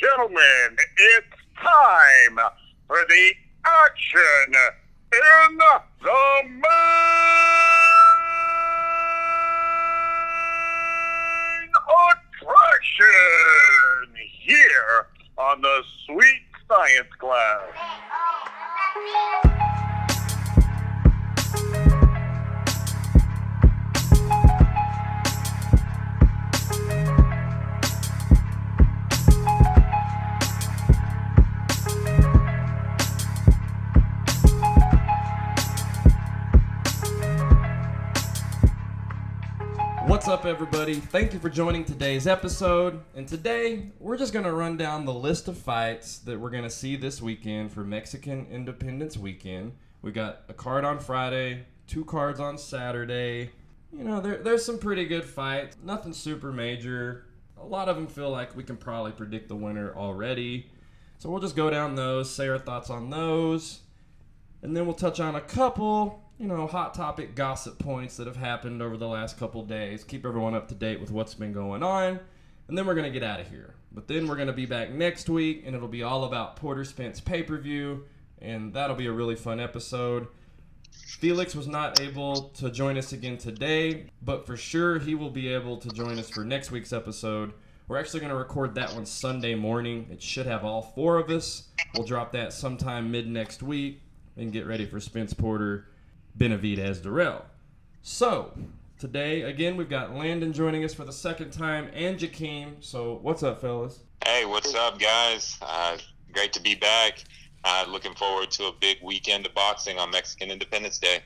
gentlemen, it's time for the action in the main attraction here on the Sweet Science Class. Oh, What's up, everybody? Thank you for joining today's episode. And today, we're just going to run down the list of fights that we're going to see this weekend for Mexican Independence Weekend. We got a card on Friday, two cards on Saturday. You know, there, there's some pretty good fights. Nothing super major. A lot of them feel like we can probably predict the winner already. So we'll just go down those, say our thoughts on those. And then we'll touch on a couple, you know, hot topic gossip points that have happened over the last couple days. Keep everyone up to date with what's been going on. And then we're going to get out of here. But then we're going to be back next week, and it'll be all about Porter Spence pay per view. And that'll be a really fun episode. Felix was not able to join us again today, but for sure he will be able to join us for next week's episode. We're actually going to record that one Sunday morning. It should have all four of us. We'll drop that sometime mid next week and get ready for Spence Porter, Benavidez Dirrell. So, today, again, we've got Landon joining us for the second time and Jakeem. So, what's up, fellas? Hey, what's up, guys? Uh, great to be back. Uh, looking forward to a big weekend of boxing on Mexican Independence Day.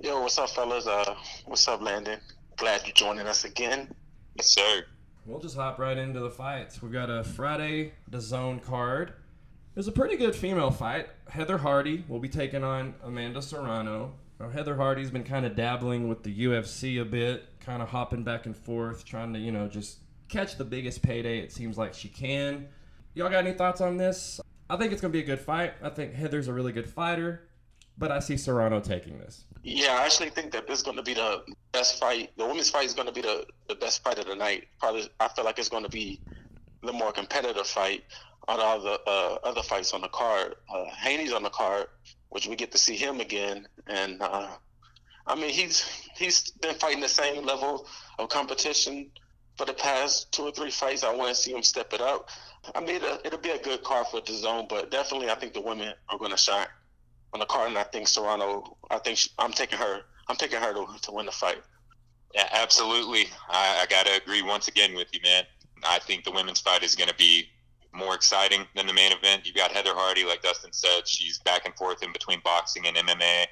Yo, what's up, fellas? Uh, what's up, Landon? Glad you're joining us again. Yes, sir. We'll just hop right into the fights. We've got a Friday, the zone card. It was a pretty good female fight. Heather Hardy will be taking on Amanda Serrano. Now, Heather Hardy's been kind of dabbling with the UFC a bit, kind of hopping back and forth, trying to, you know, just catch the biggest payday it seems like she can. Y'all got any thoughts on this? I think it's going to be a good fight. I think Heather's a really good fighter, but I see Serrano taking this. Yeah, I actually think that this is going to be the best fight. The women's fight is going to be the, the best fight of the night. Probably, I feel like it's going to be the more competitive fight of all the uh, other fights on the card. Uh, Haney's on the card, which we get to see him again, and uh, I mean he's he's been fighting the same level of competition for the past two or three fights. I want to see him step it up. I mean it'll, it'll be a good card for the zone, but definitely I think the women are going to shine on the card, and I think Serrano. I think she, I'm taking her. I'm taking her to, to win the fight. Yeah, absolutely. I, I got to agree once again with you, man. I think the women's fight is going to be more exciting than the main event. You've got Heather Hardy, like Dustin said, she's back and forth in between boxing and MMA,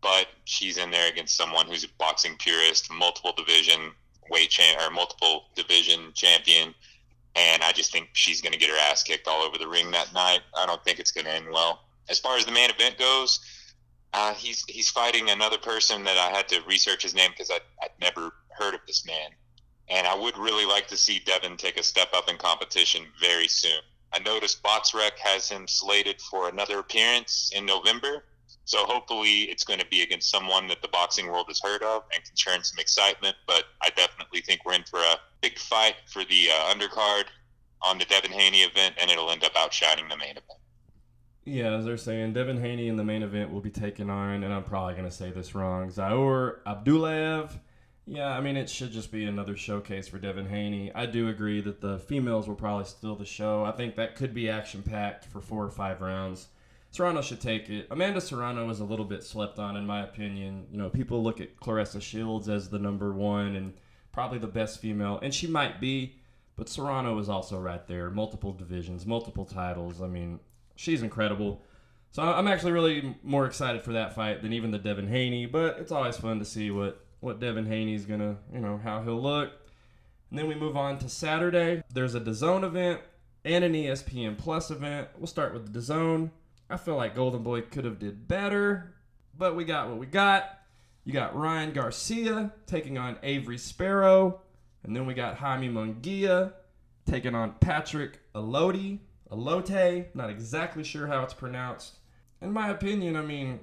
but she's in there against someone who's a boxing purist, multiple division weight champ or multiple division champion, and I just think she's going to get her ass kicked all over the ring that night. I don't think it's going to end well. As far as the main event goes, uh, he's he's fighting another person that I had to research his name because I I'd never heard of this man and I would really like to see Devin take a step up in competition very soon. I noticed BoxRec has him slated for another appearance in November, so hopefully it's going to be against someone that the boxing world has heard of and can turn some excitement. But I definitely think we're in for a big fight for the uh, undercard on the Devin Haney event, and it'll end up outshining the main event. Yeah, as they're saying, Devin Haney in the main event will be taking on, and I'm probably going to say this wrong, Zaur Abdullaev. Yeah, I mean, it should just be another showcase for Devin Haney. I do agree that the females will probably steal the show. I think that could be action packed for four or five rounds. Serrano should take it. Amanda Serrano is a little bit slept on, in my opinion. You know, people look at Claressa Shields as the number one and probably the best female, and she might be, but Serrano is also right there. Multiple divisions, multiple titles. I mean, she's incredible. So I'm actually really more excited for that fight than even the Devin Haney, but it's always fun to see what what Devin Haney's gonna, you know, how he'll look. And then we move on to Saturday. There's a DAZN event and an ESPN Plus event. We'll start with the DAZN. I feel like Golden Boy could have did better, but we got what we got. You got Ryan Garcia taking on Avery Sparrow, and then we got Jaime Munguia taking on Patrick Allotey. Allotey, not exactly sure how it's pronounced. In my opinion, I mean,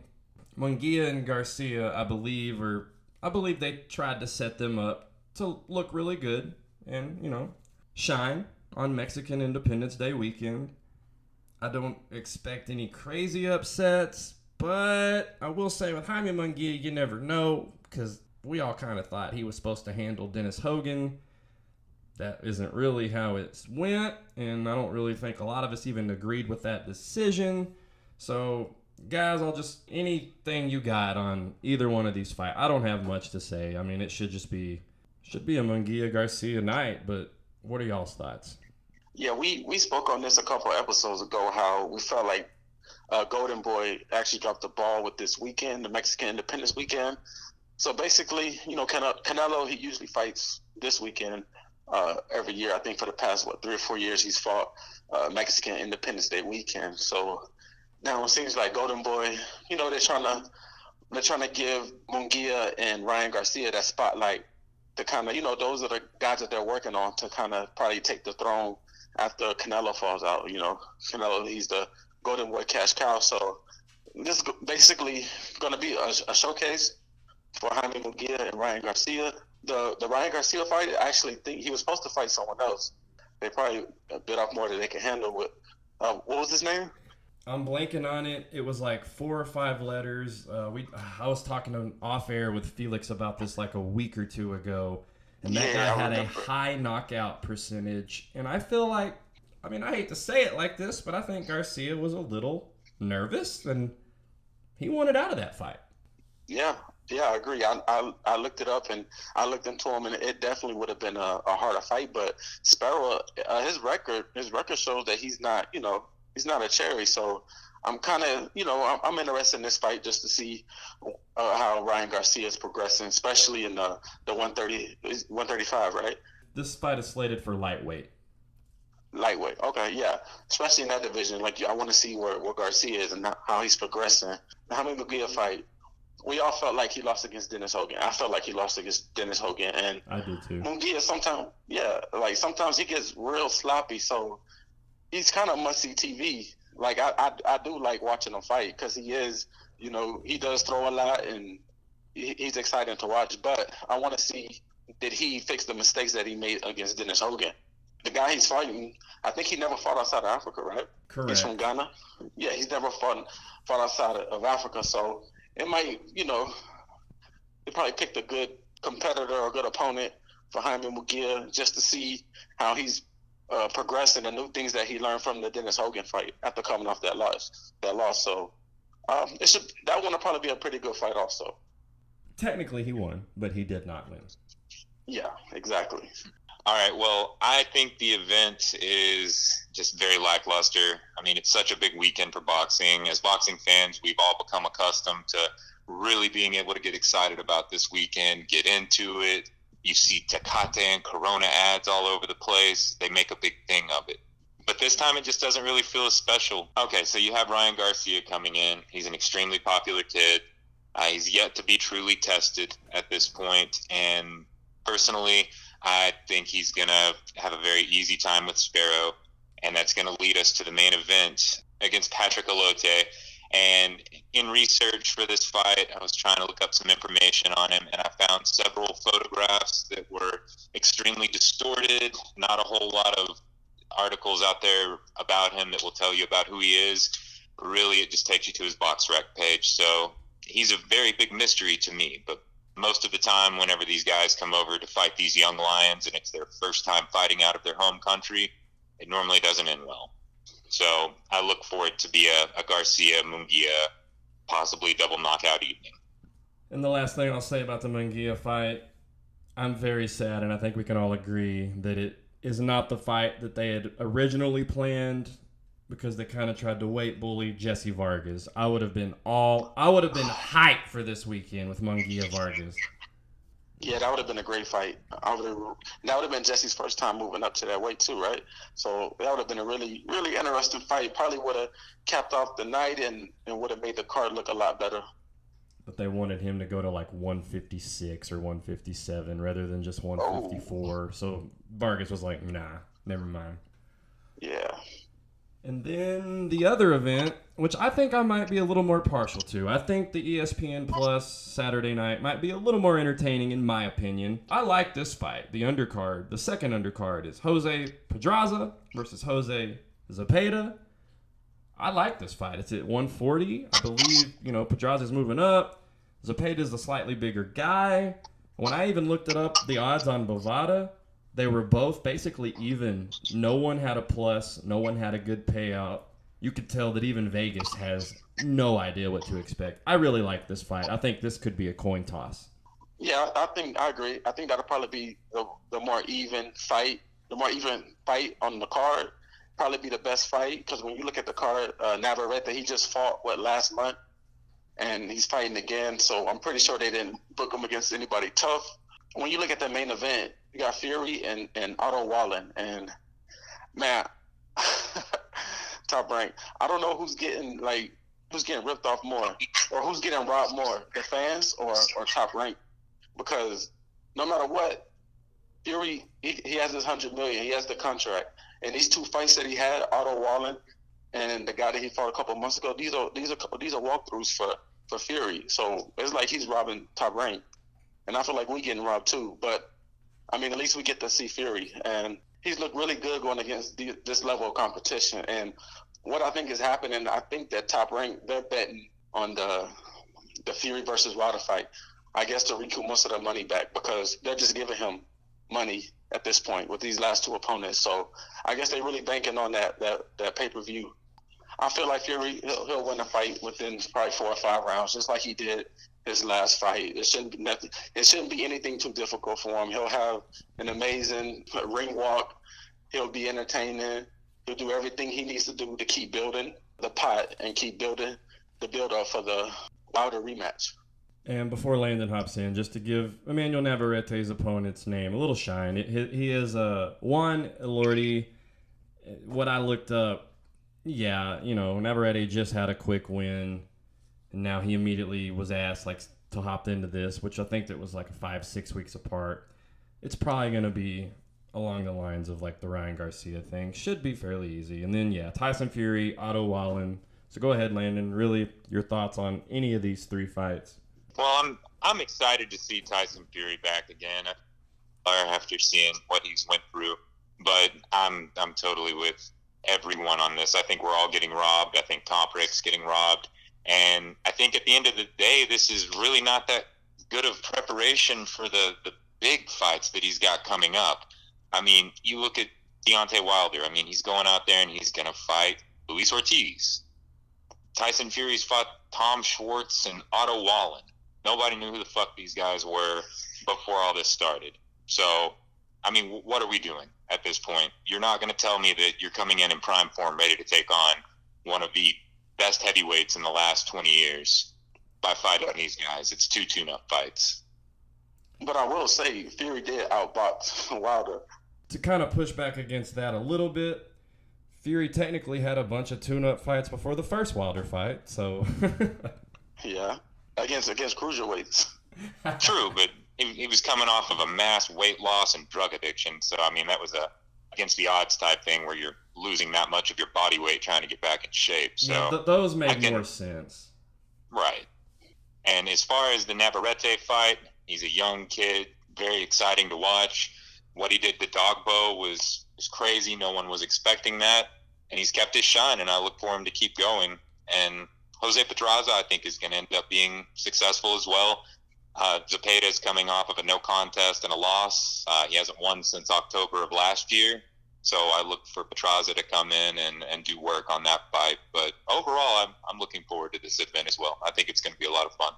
Munguia and Garcia, I believe, are I believe they tried to set them up to look really good and, you know, shine on Mexican Independence Day weekend. I don't expect any crazy upsets, but I will say with Jaime Munguia, you never know because we all kind of thought he was supposed to handle Dennis Hogan. That isn't really how it went, and I don't really think a lot of us even agreed with that decision. So, guys, I'll just anything you got on either one of these fights. I don't have much to say. I mean, it should just be should be a Munguia Garcia night, but what are y'all's thoughts? Yeah, we we spoke on this a couple episodes ago. How we felt like uh, Golden Boy actually dropped the ball with this weekend, the Mexican Independence weekend. So basically, you know, Canelo he usually fights this weekend uh, every year. I think for the past what three or four years he's fought uh, Mexican Independence Day weekend. So now it seems like Golden Boy, you know, they're trying to they're trying to give Munguia and Ryan Garcia that spotlight to kind of you know those are the guys that they're working on to kind of probably take the throne after Canelo falls out. You know, Canelo he's the Golden Boy cash cow. So this is basically going to be a, a showcase for Jaime Munguia and Ryan Garcia the the Ryan Garcia fight, I actually think he was supposed to fight someone else. They probably bit off more than they can handle. With uh, what was his name? I'm blanking on it. It was like four or five letters. Uh, we I was talking off air with Felix about this like a week or two ago, and that yeah, guy had a high knockout percentage. And I feel like, I mean, I hate to say it like this, but I think Garcia was a little nervous, and he wanted out of that fight. Yeah, yeah, I agree. I, I, I looked it up and I looked into him, and it definitely would have been a, a harder fight. But Sparrow, uh, his record, his record shows that he's not, you know, he's not a cherry. So I'm kind of, you know, I'm, I'm, interested in this fight just to see uh, how Ryan Garcia is progressing, especially in the the 130, 135, right? This fight is slated for lightweight. Lightweight, okay, yeah. Especially in that division, like I want to see where, where Garcia is and how he's progressing. How many Munguia fight we all felt like he lost against Dennis Hogan. I felt like he lost against Dennis Hogan, and I did too. Munguia sometimes, yeah, like sometimes he gets real sloppy. So he's kind of must see TV. Like I, I, I do like watching him fight because he is, you know, he does throw a lot and he, he's exciting to watch. But I want to see did he fix the mistakes that he made against Dennis Hogan. The guy he's fighting, I think he never fought outside of Africa, right? Correct. He's from Ghana. Yeah, he's never fought fought outside of Africa. So it might, you know, they probably picked a good competitor or a good opponent for Jaime Munguia just to see how he's uh, progressing and new things that he learned from the Dennis Hogan fight after coming off that loss. That loss, so um, it should that one will probably be a pretty good fight, also. Technically, he won, but he did not win. Yeah, exactly. All right. Well, I think the event is just very lackluster. I mean, it's such a big weekend for boxing. As boxing fans, we've all become accustomed to really being able to get excited about this weekend, get into it. You see Tecate and Corona ads all over the place. They make a big thing of it. But this time it just doesn't really feel as special. Okay, so you have Ryan Garcia coming in. He's an extremely popular kid. Uh, he's yet to be truly tested at this point. And personally, I think he's going to have a very easy time with Sparrow, and that's going to lead us to the main event against Patrick Allotey. And in research for this fight, I was trying to look up some information on him, and I found several photographs that were extremely distorted. Not a whole lot of articles out there about him that will tell you about who he is. Really, it just takes you to his BoxRec page. So he's a very big mystery to me, but most of the time, whenever these guys come over to fight these young lions and it's their first time fighting out of their home country, it normally doesn't end well. So I look for it to be a, a Garcia Munguia, possibly double knockout evening. And the last thing I'll say about the Munguia fight, I'm very sad, and I think we can all agree that it is not the fight that they had originally planned because they kind of tried to wait bully Jesse Vargas. I would have been all I would have been hyped for this weekend with Munguia Vargas. Yeah, that would have been a great fight. I would have, that would have been Jesse's first time moving up to that weight too, right? So that would have been a really, really interesting fight. Probably would have capped off the night and, and would have made the card look a lot better. But they wanted him to go to like 156 or 157 rather than just 154. Oh. So Vargas was like, nah, never mind. Yeah. And then the other event, which I think I might be a little more partial to. I think the ESPN Plus Saturday night might be a little more entertaining, in my opinion. I like this fight. The undercard, the second undercard, is Jose Pedraza versus Jose Zapata. I like this fight. It's at 140. I believe, you know, Pedraza's moving up. Zapata's the slightly bigger guy. When I even looked it up, the odds on Bovada, they were both basically even. No one had a plus, no one had a good payout. You could tell that even Vegas has no idea what to expect. I really like this fight. I think this could be a coin toss. Yeah, I think I agree. I think that'll probably be the, the more even fight, the more even fight on the card. Probably be the best fight because when you look at the card, uh, Navarrete he just fought what last month, and he's fighting again. So I'm pretty sure they didn't book him against anybody tough. When you look at the main event, you got Fury and and Otto Wallin, and man, top rank. I don't know who's getting like who's getting ripped off more, or who's getting robbed more, the fans or or top rank because no matter what, Fury he, he has his hundred million, he has the contract, and these two fights that he had, Otto Wallin and the guy that he fought a couple months ago, these are these are these are walkthroughs for for Fury. So it's like he's robbing top rank, and I feel like we're getting robbed too. But I mean, at least we get to see Fury, and he's looked really good going against the, this level of competition. And what I think is happening, I think that top rank they're betting on the the Fury versus Wilder fight. I guess to recoup most of their money back because they're just giving him money at this point with these last two opponents. So I guess they're really banking on that that, that pay per view. I feel like Fury he'll, he'll win the fight within probably four or five rounds, just like he did his last fight. It shouldn't be nothing. It shouldn't be anything too difficult for him. He'll have an amazing ring walk. He'll be entertaining. He'll do everything he needs to do to keep building the pot and keep building the build up for the Wilder rematch. And before Landon hops in, just to give Emmanuel Navarrete's opponent's name a little shine, it, he, he is uh, Juan Elorde. What I looked up, yeah, you know, Navarrete just had a quick win, and now he immediately was asked like to hop into this, which I think that was like five six weeks apart. It's probably gonna be along the lines of like the Ryan Garcia thing. Should be fairly easy, and then yeah, Tyson Fury, Otto Wallin. So go ahead, Landon. Really, your thoughts on any of these three fights? Well, I'm I'm excited to see Tyson Fury back again after seeing what he's went through. But I'm I'm totally with everyone on this. I think we're all getting robbed. I think Top Rank's getting robbed, and I think at the end of the day, this is really not that good of preparation for the the big fights that he's got coming up. I mean, you look at Deontay Wilder. I mean, he's going out there and he's going to fight Luis Ortiz. Tyson Fury's fought Tom Schwarz and Otto Wallin. Nobody knew who the fuck these guys were before all this started. So, I mean, what are we doing at this point? You're not going to tell me that you're coming in in prime form, ready to take on one of the best heavyweights in the last 20 years by fighting these guys. It's two tune-up fights. But I will say, Fury did outbox Wilder. To kind of push back against that a little bit, Fury technically had a bunch of tune-up fights before the first Wilder fight, so Yeah, against against cruiserweights. True, but he, he was coming off of a mass weight loss and drug addiction. So I mean, that was a against the odds type thing where you're losing that much of your body weight trying to get back in shape. So yeah, th- those make can- more sense. Right. And as far as the Navarrete fight, he's a young kid, very exciting to watch. What he did to Dogboe was was crazy. No one was expecting that, and he's kept his shine. And I look for him to keep going. And Jose Pedraza, I think, is going to end up being successful as well. Uh, Zapata is coming off of a no contest and a loss. Uh, he hasn't won since October of last year. So I look for Pedraza to come in and, and do work on that fight. But overall, I'm, I'm looking forward to this event as well. I think it's going to be a lot of fun.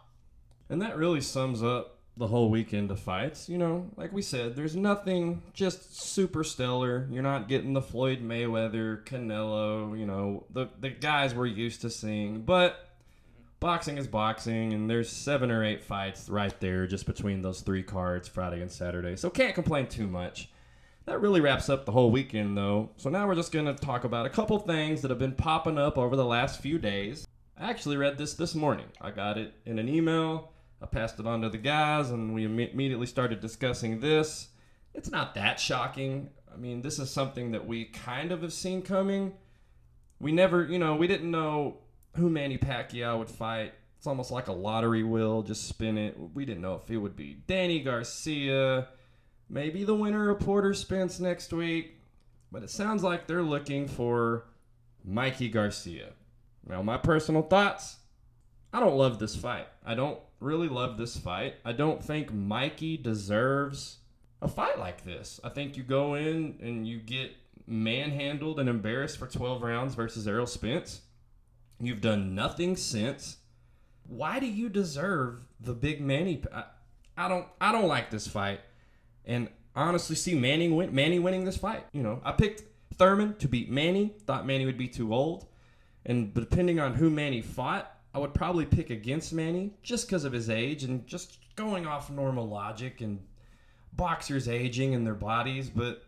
And that really sums up the whole weekend of fights. You know, like we said, there's nothing just super stellar. You're not getting the Floyd Mayweather, Canelo, you know, the the guys we're used to seeing. But boxing is boxing, and there's seven or eight fights right there just between those three cards, Friday and Saturday. So can't complain too much. That really wraps up the whole weekend, though. So now we're just going to talk about a couple things that have been popping up over the last few days. I actually read this this morning. I got it in an email. I passed it on to the guys, and we imme- immediately started discussing this. It's not that shocking. I mean, this is something that we kind of have seen coming. we never, you know, we didn't know who Manny Pacquiao would fight. It's almost like a lottery wheel, just spin it. We didn't know if it would be Danny Garcia, maybe the winner of Porter Spence next week, but it sounds like they're looking for Mikey Garcia. Now, my personal thoughts I don't love this fight. I don't really love this fight. I don't think Mikey deserves a fight like this. I think you go in and you get manhandled and embarrassed for 12 rounds versus Errol Spence. You've done nothing since. Why do you deserve the big Manny? I, I don't. I don't like this fight, and honestly, see Manny win. Manny winning this fight. You know, I picked Thurman to beat Manny. Thought Manny would be too old, and depending on who Manny fought, I would probably pick against Manny just because of his age and just going off normal logic and boxers aging and their bodies. But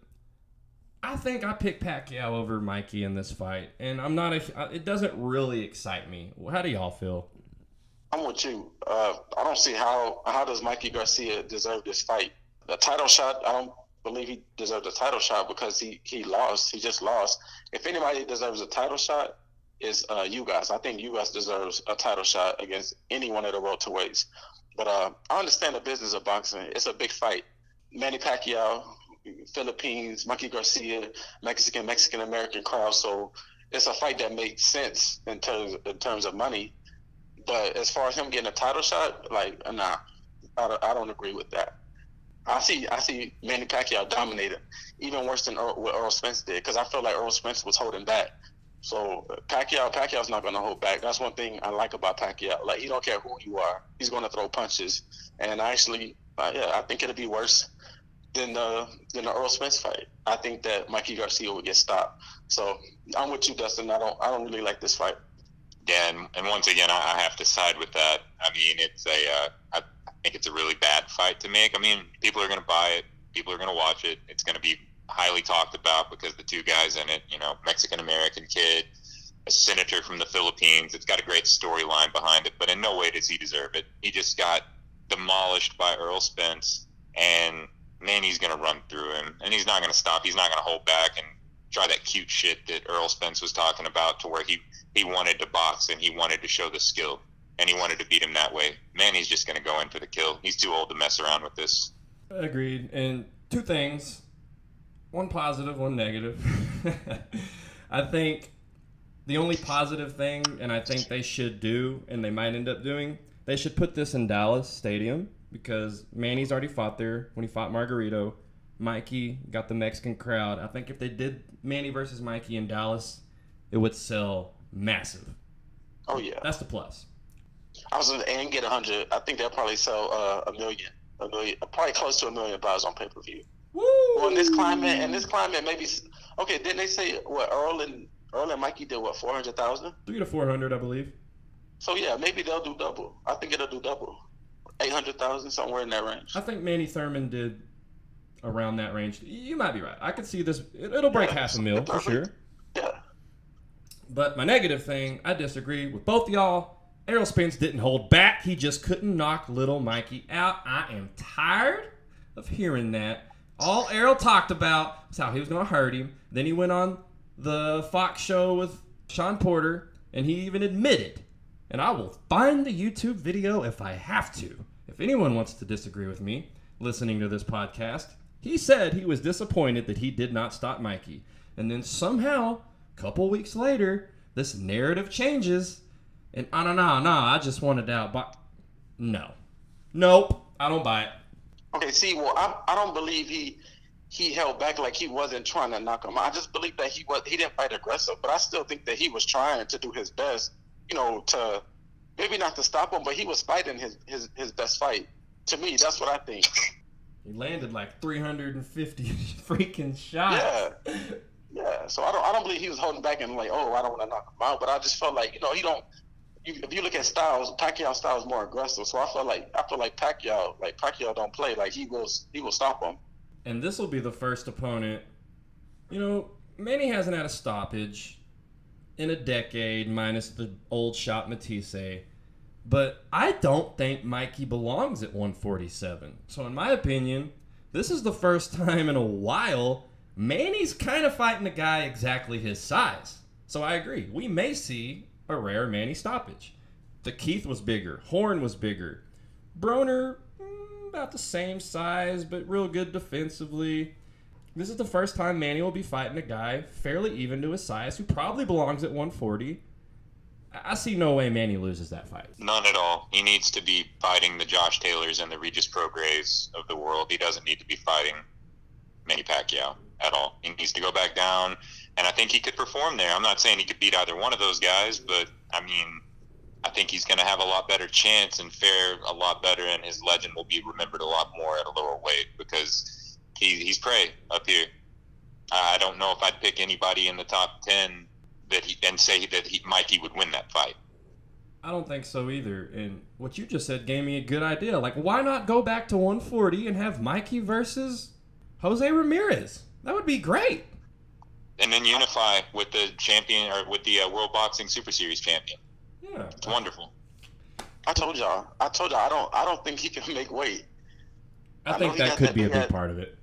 I think I pick Pacquiao over Mikey in this fight, and I'm not a. It doesn't really excite me. How do y'all feel? I'm with you. Uh, I don't see how how does Mikey Garcia deserve this fight. The title shot, I don't believe he deserves a title shot because he he lost. He just lost. If anybody deserves a title shot, is uh, Ugas. I think Ugas deserves a title shot against any one of the welterweights. But uh, I understand the business of boxing. It's a big fight. Manny Pacquiao, Philippines, Mikey Garcia, Mexican, Mexican American crowd. So it's a fight that makes sense in terms in terms of money. But as far as him getting a title shot, like nah, I I don't agree with that. I see I see Manny Pacquiao dominated, even worse than Errol, what Errol Spence did, because I felt like Errol Spence was holding back. So Pacquiao, Pacquiao's not going to hold back. That's one thing I like about Pacquiao. Like he don't care who you are, he's going to throw punches. And I actually, uh, yeah, I think it'll be worse than the than the Errol Spence fight. I think that Mikey Garcia would get stopped. So I'm with you, Dustin. I don't I don't really like this fight. Yeah, and, and once again, I, I have to side with that. I mean, it's a uh, I think it's a really bad fight to make. I mean, people are going to buy it. People are going to watch it. It's going to be highly talked about because the two guys in it, you know, Mexican American kid, a senator from the Philippines. It's got a great storyline behind it, but in no way does he deserve it. He just got demolished by Errol Spence, and Manny's going to run through him, and he's not going to stop. He's not going to hold back and try that cute shit that Errol Spence was talking about, to where he he wanted to box and he wanted to show the skill, and he wanted to beat him that way. Manny's just going to go in for the kill. He's too old to mess around with this. Agreed. And two things one positive, one negative. I think the only positive thing, and I think they should do, and they might end up doing, they should put this in Dallas Stadium because Manny's already fought there when he fought Margarito. Mikey got the Mexican crowd. I think if they did Manny versus Mikey in Dallas, it would sell massive. Oh yeah, that's the plus. I was and get a hundred. I think they'll probably sell uh, a million, a million, probably close to a million buys on pay per view. Woo! Well, in this climate, in this climate, maybe okay. Didn't they say what Errol and Errol and Mikey did? What four hundred thousand? Three to four hundred, I believe. So yeah, maybe they'll do double. I think it'll do double, eight hundred thousand somewhere in that range. I think Manny Thurman did around that range. You might be right. I could see this. It, will break yeah, half a mil for sure. Yeah. But my negative thing, I disagree with both y'all. Errol Spence didn't hold back. He just couldn't knock little Mikey out. I am tired of hearing that. All Errol talked about was how he was going to hurt him. Then he went on the Fox show with Sean Porter, and he even admitted, and I will find the YouTube video if I have to. If anyone wants to disagree with me listening to this podcast, he said he was disappointed that he did not stop Mikey. And then somehow, a couple weeks later, this narrative changes, and I don't know, no, I just wanted to out. no, nope, I don't buy it. Okay, see, well, I, I don't believe he he held back like he wasn't trying to knock him out. I just believe that he was he didn't fight aggressive, but I still think that he was trying to do his best, you know, to maybe not to stop him, but he was fighting his his, his best fight. To me, that's what I think. He landed like 350 freaking shots. Yeah. Yeah. So I don't I don't believe he was holding back and like, oh, I don't want to knock him out, but I just felt like, you know, he don't you, if you look at Styles, Pacquiao style is more aggressive. So I feel like I feel like Pacquiao, like Pacquiao don't play. Like he will he will stop him. And this will be the first opponent. You know, Manny hasn't had a stoppage in a decade, minus the old shot Matthysse. But I don't think Mikey belongs at 147. So in my opinion, this is the first time in a while Manny's kind of fighting a guy exactly his size. So I agree. We may see a rare Manny stoppage. The Keith was bigger. Horn was bigger. Broner, mm, about the same size, but real good defensively. This is the first time Manny will be fighting a guy fairly even to his size who probably belongs at 140. I see no way Manny loses that fight. None at all. He needs to be fighting the Josh Taylors and the Regis Prograis of the world. He doesn't need to be fighting Manny Pacquiao at all. He needs to go back down, and I think he could perform there. I'm not saying he could beat either one of those guys, but I mean, I think he's going to have a lot better chance and fare a lot better, and his legend will be remembered a lot more at a lower weight because he, he's prey up here. I don't know if I'd pick anybody in the top ten that he and say that he Mikey would win that fight. I don't think so either. And what you just said gave me a good idea. Like, why not go back to 140 and have Mikey versus Jose Ramirez? That would be great. And then unify with the champion or with the uh, World Boxing Super Series champion. Yeah. It's wonderful. I told y'all. I told y'all. I don't. I don't think he can make weight. I I think that could that be a big big head. part of it.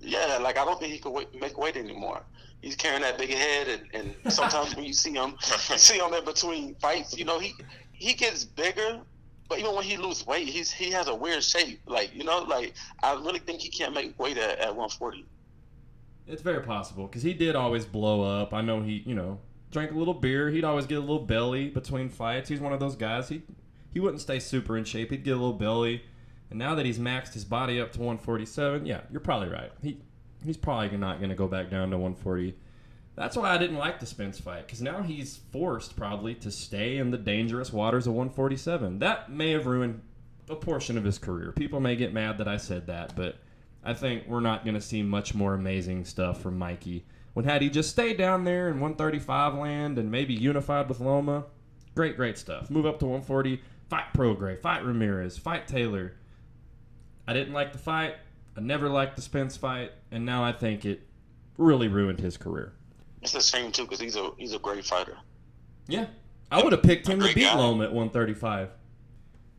Yeah, like I don't think he could wait, make weight anymore. He's carrying that big head, and, and sometimes when you see him, you see him in between fights. You know, he he gets bigger, but even when he loses weight, he's he has a weird shape. Like you know, like I really think he can't make weight at, at 140. It's very possible because he did always blow up. I know he, you know, drank a little beer. He'd always get a little belly between fights. He's one of those guys. He he wouldn't stay super in shape. He'd get a little belly. And now that he's maxed his body up to 147, yeah, you're probably right. He he's probably not going to go back down to 140. That's why I didn't like the Spence fight because now he's forced probably to stay in the dangerous waters of 147. That may have ruined a portion of his career. People may get mad that I said that, but I think we're not going to see much more amazing stuff from Mikey. When had he just stayed down there in 135 land and maybe unified with Loma, great, great stuff. Move up to 140, fight Prograis, fight Ramirez, fight Taylor. I didn't like the fight. I never liked the Spence fight, and now I think it really ruined his career. It's a shame too, because he's a he's a great fighter. Yeah. I would have picked him to beat guy. Loma at 135.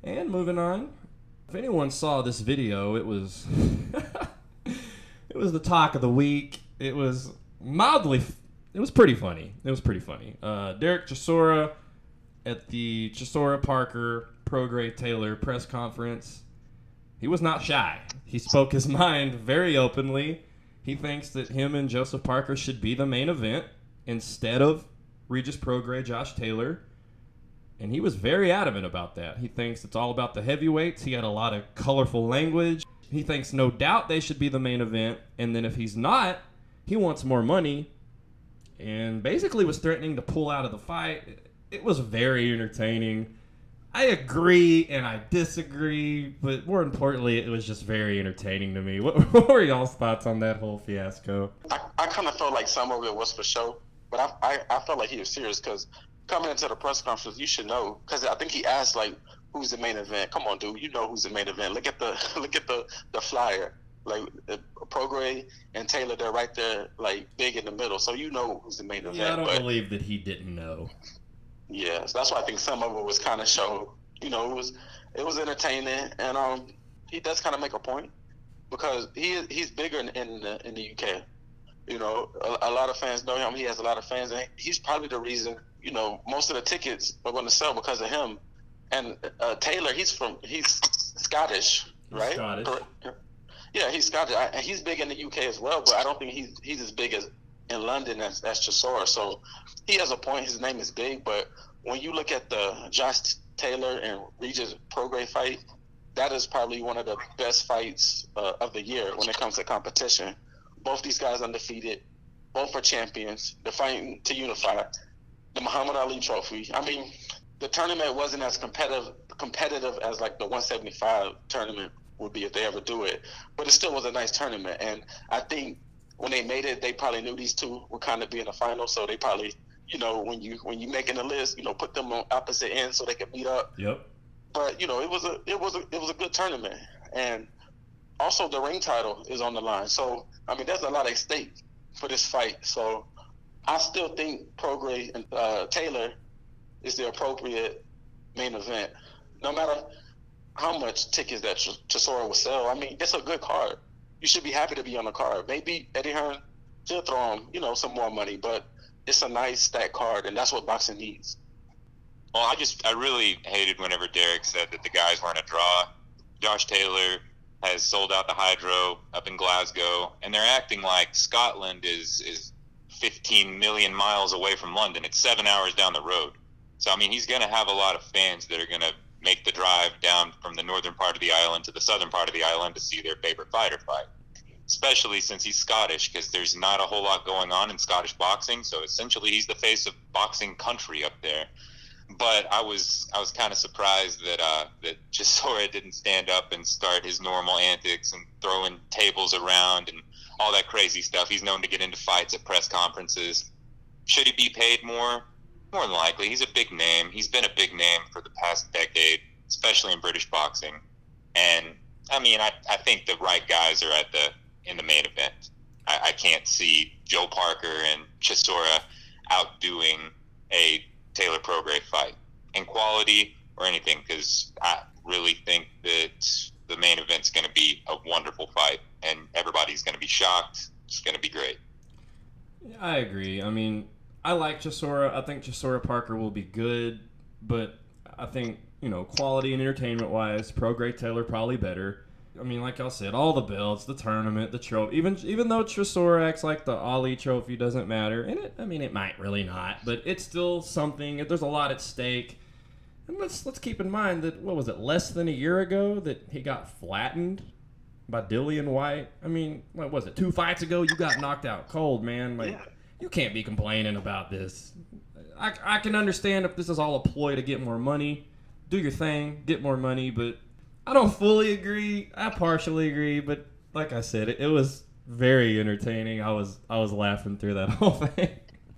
And moving on, if anyone saw this video, it was it was the talk of the week. It was mildly it was pretty funny. It was pretty funny. Uh, Derek Chisora at the Chisora Parker Prograis Taylor press conference. He was not shy. He spoke his mind very openly. He thinks that him and Joseph Parker should be the main event instead of Regis Prograis, Josh Taylor. And he was very adamant about that. He thinks it's all about the heavyweights. He had a lot of colorful language. He thinks no doubt they should be the main event. And then if he's not, he wants more money. And basically was threatening to pull out of the fight. It was very entertaining. I agree and I disagree, but more importantly, it was just very entertaining to me. What, what were y'all's thoughts on that whole fiasco? I, I kind of felt like some of it was for show, but I I, I felt like he was serious because coming into the press conference, you should know because I think he asked like, "Who's the main event?" Come on, dude, you know who's the main event. Look at the look at the the flyer. Like uh, Prograis and Taylor, they're right there, like big in the middle, so you know who's the main event. Yeah, I don't but believe that he didn't know. yeah, so that's why I think some of it was kind of show. You know, it was it was entertaining, and um, he does kind of make a point because he he's bigger in in the, in the UK. You know, a, a lot of fans know him. He has a lot of fans, and he's probably the reason. You know, most of the tickets are going to sell because of him. And uh, Taylor, he's from he's Scottish, He's right? Scottish. Yeah, he's Scottish. I, he's big in the UK as well, but I don't think he's he's as big as in London as, as Chisora. So he has a point. His name is big, but when you look at the Josh Taylor and Regis Prograis fight, that is probably one of the best fights uh, of the year when it comes to competition. Both these guys undefeated, both are champions. They're fighting to unify the Muhammad Ali Trophy. I mean, the tournament wasn't as competitive competitive as like the 175 tournament would be if they ever do it, but it still was a nice tournament. And I think when they made it, they probably knew these two would kind of be in the final, so they probably, you know, when you when you making a list, you know, put them on opposite ends so they could meet up. Yep. But you know, it was a it was a it was a good tournament, and also the ring title is on the line. So I mean, there's a lot at stake for this fight. So I still think Prograis and uh, Taylor is the appropriate main event, no matter how much tickets that Ch- Chisora will sell. I mean, it's a good card. You should be happy to be on the card. Maybe Eddie Hearn should throw him, you know, some more money, but it's a nice stat card, and that's what boxing needs. Well, I just I really hated whenever Derek said that the guys weren't a draw. Josh Taylor has sold out the Hydro up in Glasgow, and they're acting like Scotland is is 15 million miles away from London. It's seven hours down the road. So I mean, he's going to have a lot of fans that are going to make the drive down from the northern part of the island to the southern part of the island to see their favorite fighter fight. Especially since he's Scottish, because there's not a whole lot going on in Scottish boxing. So essentially, he's the face of boxing country up there but I was I was kind of surprised that uh, that Chisora didn't stand up and start his normal antics and throwing tables around and all that crazy stuff. He's known to get into fights at press conferences. Should he be paid more? More than likely, he's a big name. He's been a big name for the past decade, especially in British boxing. And I mean, I, I think the right guys are at the in the main event. I, I can't see Joe Parker and Chisora outdoing a Taylor Prograis fight in quality or anything because I really think that the main event's going to be a wonderful fight and everybody's going to be shocked. It's going to be great. I agree. I mean, I like Chisora. I think Chisora Parker will be good, but I think you know quality and entertainment wise, Prograis Taylor probably better. I mean, like I said, all the belts, the tournament, the trophy. Even even though acts like the Ali Trophy doesn't matter, and it, I mean, it might really not, but it's still something. There's a lot at stake. And let's let's keep in mind that what was it, less than a year ago that he got flattened by Dillian Whyte. I mean, what was it? Two fights ago, you got knocked out cold, man. Like, Yeah. you can't be complaining about this. I, I can understand if this is all a ploy to get more money. Do your thing, get more money, but I don't fully agree. I partially agree, but like I said, it, it was very entertaining. I was I was laughing through that whole thing.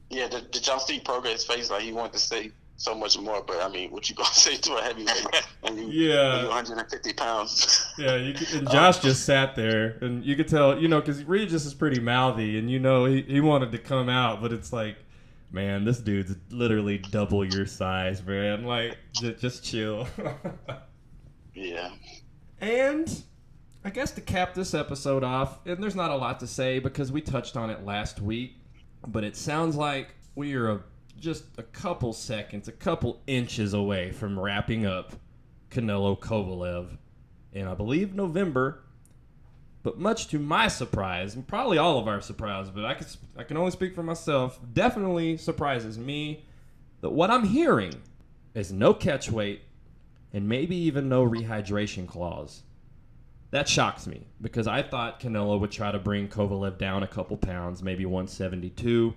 Yeah, did, did y'all see Progress face? Like he wanted to say so much more, but I mean, what you gonna say to a heavyweight when you Yeah. when you 150 pounds? Yeah, you could, and Josh just sat there, and you could tell, you know, because Regis is pretty mouthy, and you know he, he wanted to come out, but it's like, man, this dude's literally double your size, man. Like, just, just chill. Yeah, and I guess to cap this episode off, and there's not a lot to say because we touched on it last week, but it sounds like we are a, just a couple seconds, a couple inches away from wrapping up Canelo Kovalev in, I believe, November. But much to my surprise, and probably all of our surprise, but I can I can only speak for myself. Definitely surprises me that what I'm hearing is no catch weight and maybe even no rehydration clause. That shocks me because I thought Canelo would try to bring Kovalev down a couple pounds, maybe 172.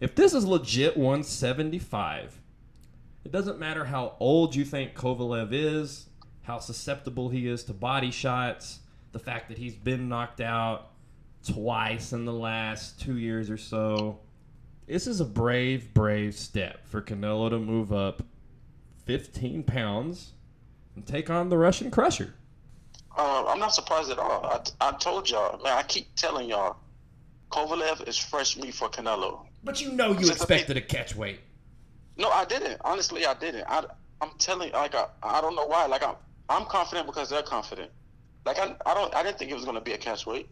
If this is legit 175, it doesn't matter how old you think Kovalev is, how susceptible he is to body shots, the fact that he's been knocked out twice in the last two years or so. This is a brave, brave step for Canelo to move up 15 pounds and take on the Russian Crusher. uh, I'm not surprised at all. I, I told y'all, man. I keep telling y'all, Kovalev is fresh meat for Canelo. But you know you Just a expected a catch weight. No, I didn't. Honestly, I didn't. I, I'm telling, like, I, I don't know why. Like, I'm, I'm confident because they're confident. Like, I, I don't, I didn't think it was gonna be a catch weight.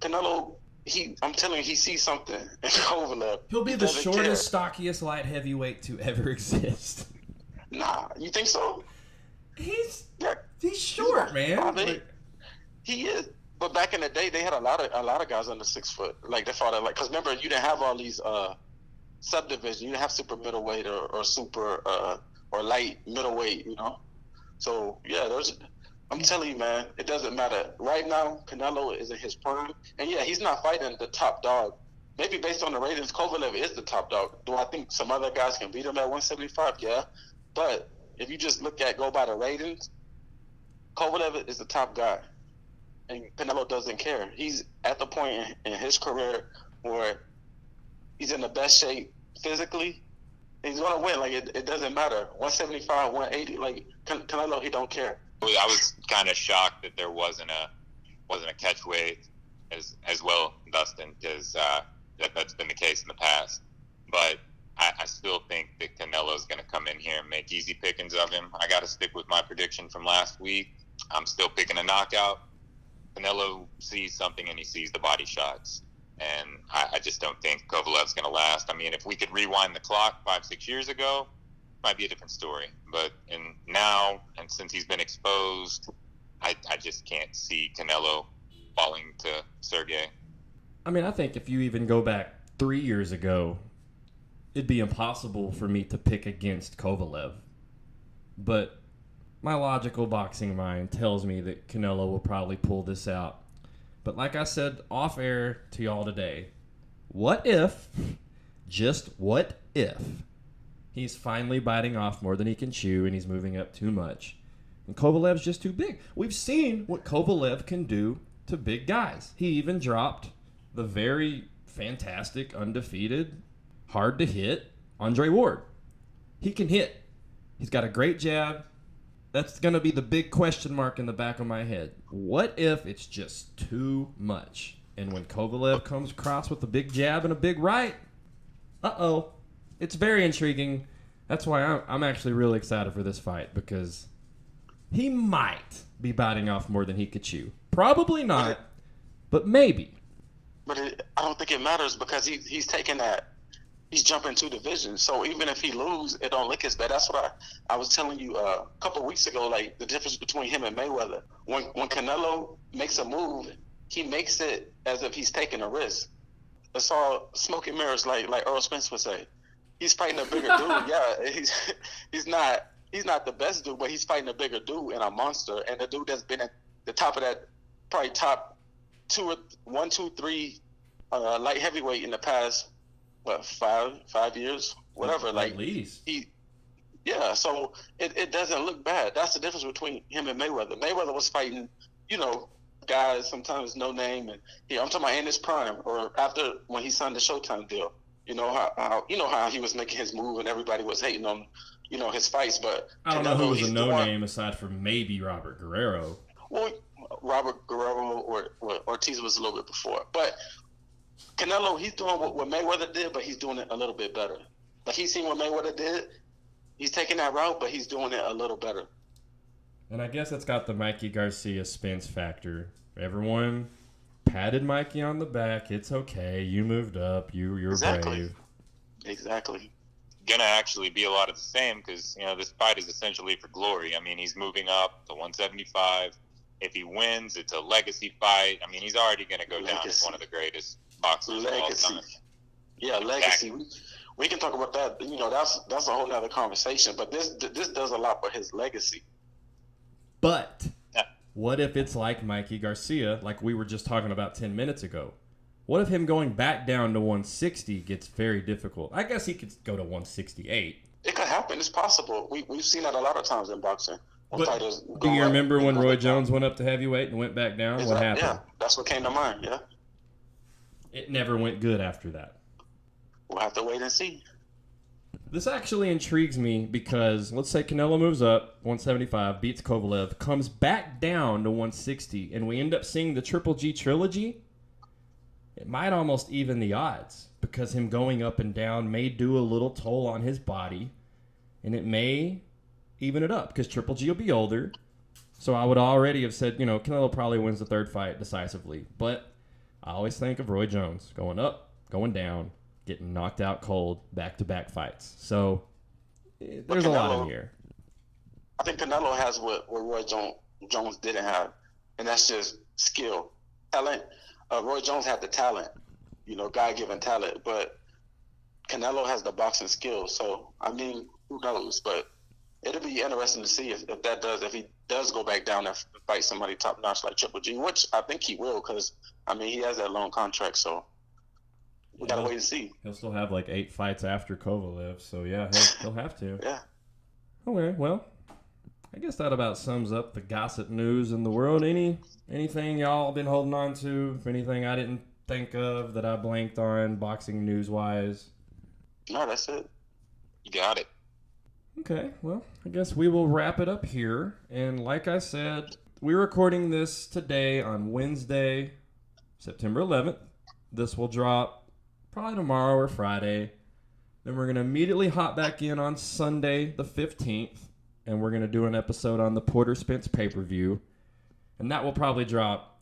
Canelo, he, I'm telling you, he sees something in Kovalev. He'll be He the shortest, care. stockiest light heavyweight to ever exist. Nah, you think so? He's Yeah, he's short, man. I mean, Like, he is. But back in the day, they had a lot of a lot of guys under six foot. Like they fought like, cause remember you didn't have all these uh subdivisions. You didn't have super middleweight or, or super uh or light middleweight. You know. So yeah, there's. I'm telling you, man, it doesn't matter. Right now, Canelo is in his prime, and yeah, he's not fighting the top dog. Maybe based on the ratings, Kovalev is the top dog. Do I think some other guys can beat him at 175? Yeah, but if you just look at go by the ratings, Kovalev is the top guy, and Canelo doesn't care. He's at the point in, his career where he's in the best shape physically. He's gonna win. Like it, it doesn't matter. 175, 180. Like Can- Canelo, he don't care. I was kind of shocked that there wasn't a wasn't a catch weight as as well, Dustin, because uh, that, that's been the case in the past. But I, I still think that Canelo's going to come in here and make easy pickings of him. I got to stick with my prediction from last week. I'm still picking a knockout. Canelo sees something and he sees the body shots. and I, I just don't think Kovalev's going to last. I mean, if we could rewind the clock five, six years ago, might be a different story. But in now, and since he's been exposed, I, I just can't see Canelo falling to Sergey. I mean, I think if you even go back three years ago, it'd be impossible for me to pick against Kovalev. But my logical boxing mind tells me that Canelo will probably pull this out. But like I said off air to y'all today, what if, just what if, he's finally biting off more than he can chew and he's moving up too much? And Kovalev's just too big. We've seen what Kovalev can do to big guys. He even dropped the very fantastic, undefeated, hard to hit Andre Ward. He can hit. He's got a great jab. That's going to be the big question mark in the back of my head. What if it's just too much? And when Kovalev comes across with a big jab and a big right, uh oh. It's very intriguing. That's why I'm, I'm actually really excited for this fight because he might be biting off more than he could chew. Probably not, but maybe. But it, I don't think it matters because he, he's taking that. He's jumping two divisions. So even if he lose, it don't look as bad. That's what I, I was telling you uh, a couple of weeks ago. Like the difference between him and Mayweather. When when Canelo makes a move, he makes it as if he's taking a risk. It's all smoke and mirrors, like like Errol Spence would say. He's fighting a bigger dude. Yeah, he's he's not he's not the best dude, but he's fighting a bigger dude and a monster, and the dude that's been at the top of that, probably top two or one, two, three uh, light heavyweight in the past what five five years, whatever. At like least. he, yeah. So it, it doesn't look bad. That's the difference between him and Mayweather. Mayweather was fighting, you know, guys sometimes no name, and yeah, I'm talking about in his prime or after when he signed the Showtime deal. You know how, how you know how he was making his move and everybody was hating on, you know, his fights. But I don't know who was a no one- name aside from maybe Robert Guerrero. Well, Robert Guerrero or, or Ortiz was a little bit before, but Canelo, he's doing what, what Mayweather did, but he's doing it a little bit better. Like he's seen what Mayweather did, he's taking that route, but he's doing it a little better. And I guess it's got the Mikey Garcia Spence factor. Everyone patted Mikey on the back. It's okay. You moved up. You you're Exactly. brave. Exactly. Exactly. Gonna actually be a lot of the same because you know this fight is essentially for glory. I mean, he's moving up to 175. If he wins, it's a legacy fight. I mean, he's already gonna go down as one of the greatest boxers of all Legacy. time. Yeah, legacy. We, we can talk about that. You know, that's that's a whole other conversation. But this this does a lot for his legacy. But Yeah. what if it's like Mikey Garcia, like we were just talking about 10 minutes ago? What if him going back down to 160 gets very difficult? I guess he could go to 168. It could happen. It's possible. We we've seen that a lot of times in boxing. When But Do you remember they when Roy back down. Jones went up to heavyweight and went back down? What happened? Yeah, that's what came to mind. Yeah, It never went good after that. we'll have to wait and see. This actually intrigues me because let's say Canelo moves up 175, beats Kovalev, comes back down to 160, and we end up seeing the Triple G trilogy. It might almost even the odds because him going up and down may do a little toll on his body, and it may even it up because Triple G will be older. So I would already have said, you know, Canelo probably wins the third fight decisively, but I always think of Roy Jones going up, going down, getting knocked out cold, back to back fights. So eh, there's a lot in here. I think Canelo has what, what Roy Jones, Jones didn't have, and that's just skill, talent. Uh, Roy Jones had the talent, you know, God given talent, but Canelo has the boxing skill. So I mean, who knows? But it'll be interesting to see if, if that does, if he does go back down and fight somebody top notch like Triple G, which I think he will, because I mean he has that long contract. So we gotta wait and see. He'll still have like eight fights after Kovalev, so yeah, he'll, he'll have to. Yeah. Okay, well, I guess that about sums up the gossip news in the world. Any anything y'all been holding on to? Anything I didn't think of that I blanked on, boxing news wise? No, that's it. You got it. Okay, well, I guess we will wrap it up here. And like I said, we're recording this today on Wednesday, September 11th. This will drop probably tomorrow or Friday. Then we're going to immediately hop back in on Sunday, the 15th, and we're going to do an episode on the Porter Spence pay per view. And that will probably drop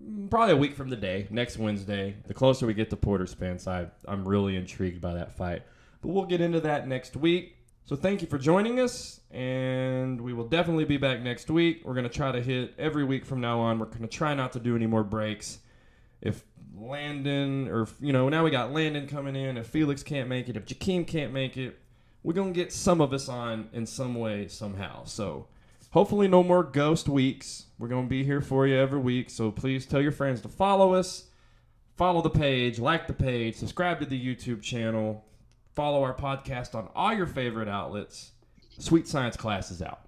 mm, probably a week from today, next Wednesday. The closer we get to Porter Spence, I, I'm really intrigued by that fight. But we'll get into that next week. So thank you for joining us, and we will definitely be back next week. We're to try to hit every week from now on. We're to try not to do any more breaks. If Landon, or, you know, now we got Landon coming in. If Felix can't make it, if Jakeem can't make it, we're to get some of us on in some way, somehow. So hopefully, no more ghost weeks. We're to be here for you every week. So please tell your friends to follow us, follow the page, like the page, subscribe to the YouTube channel, follow our podcast on all your favorite outlets. Sweet Science class is out.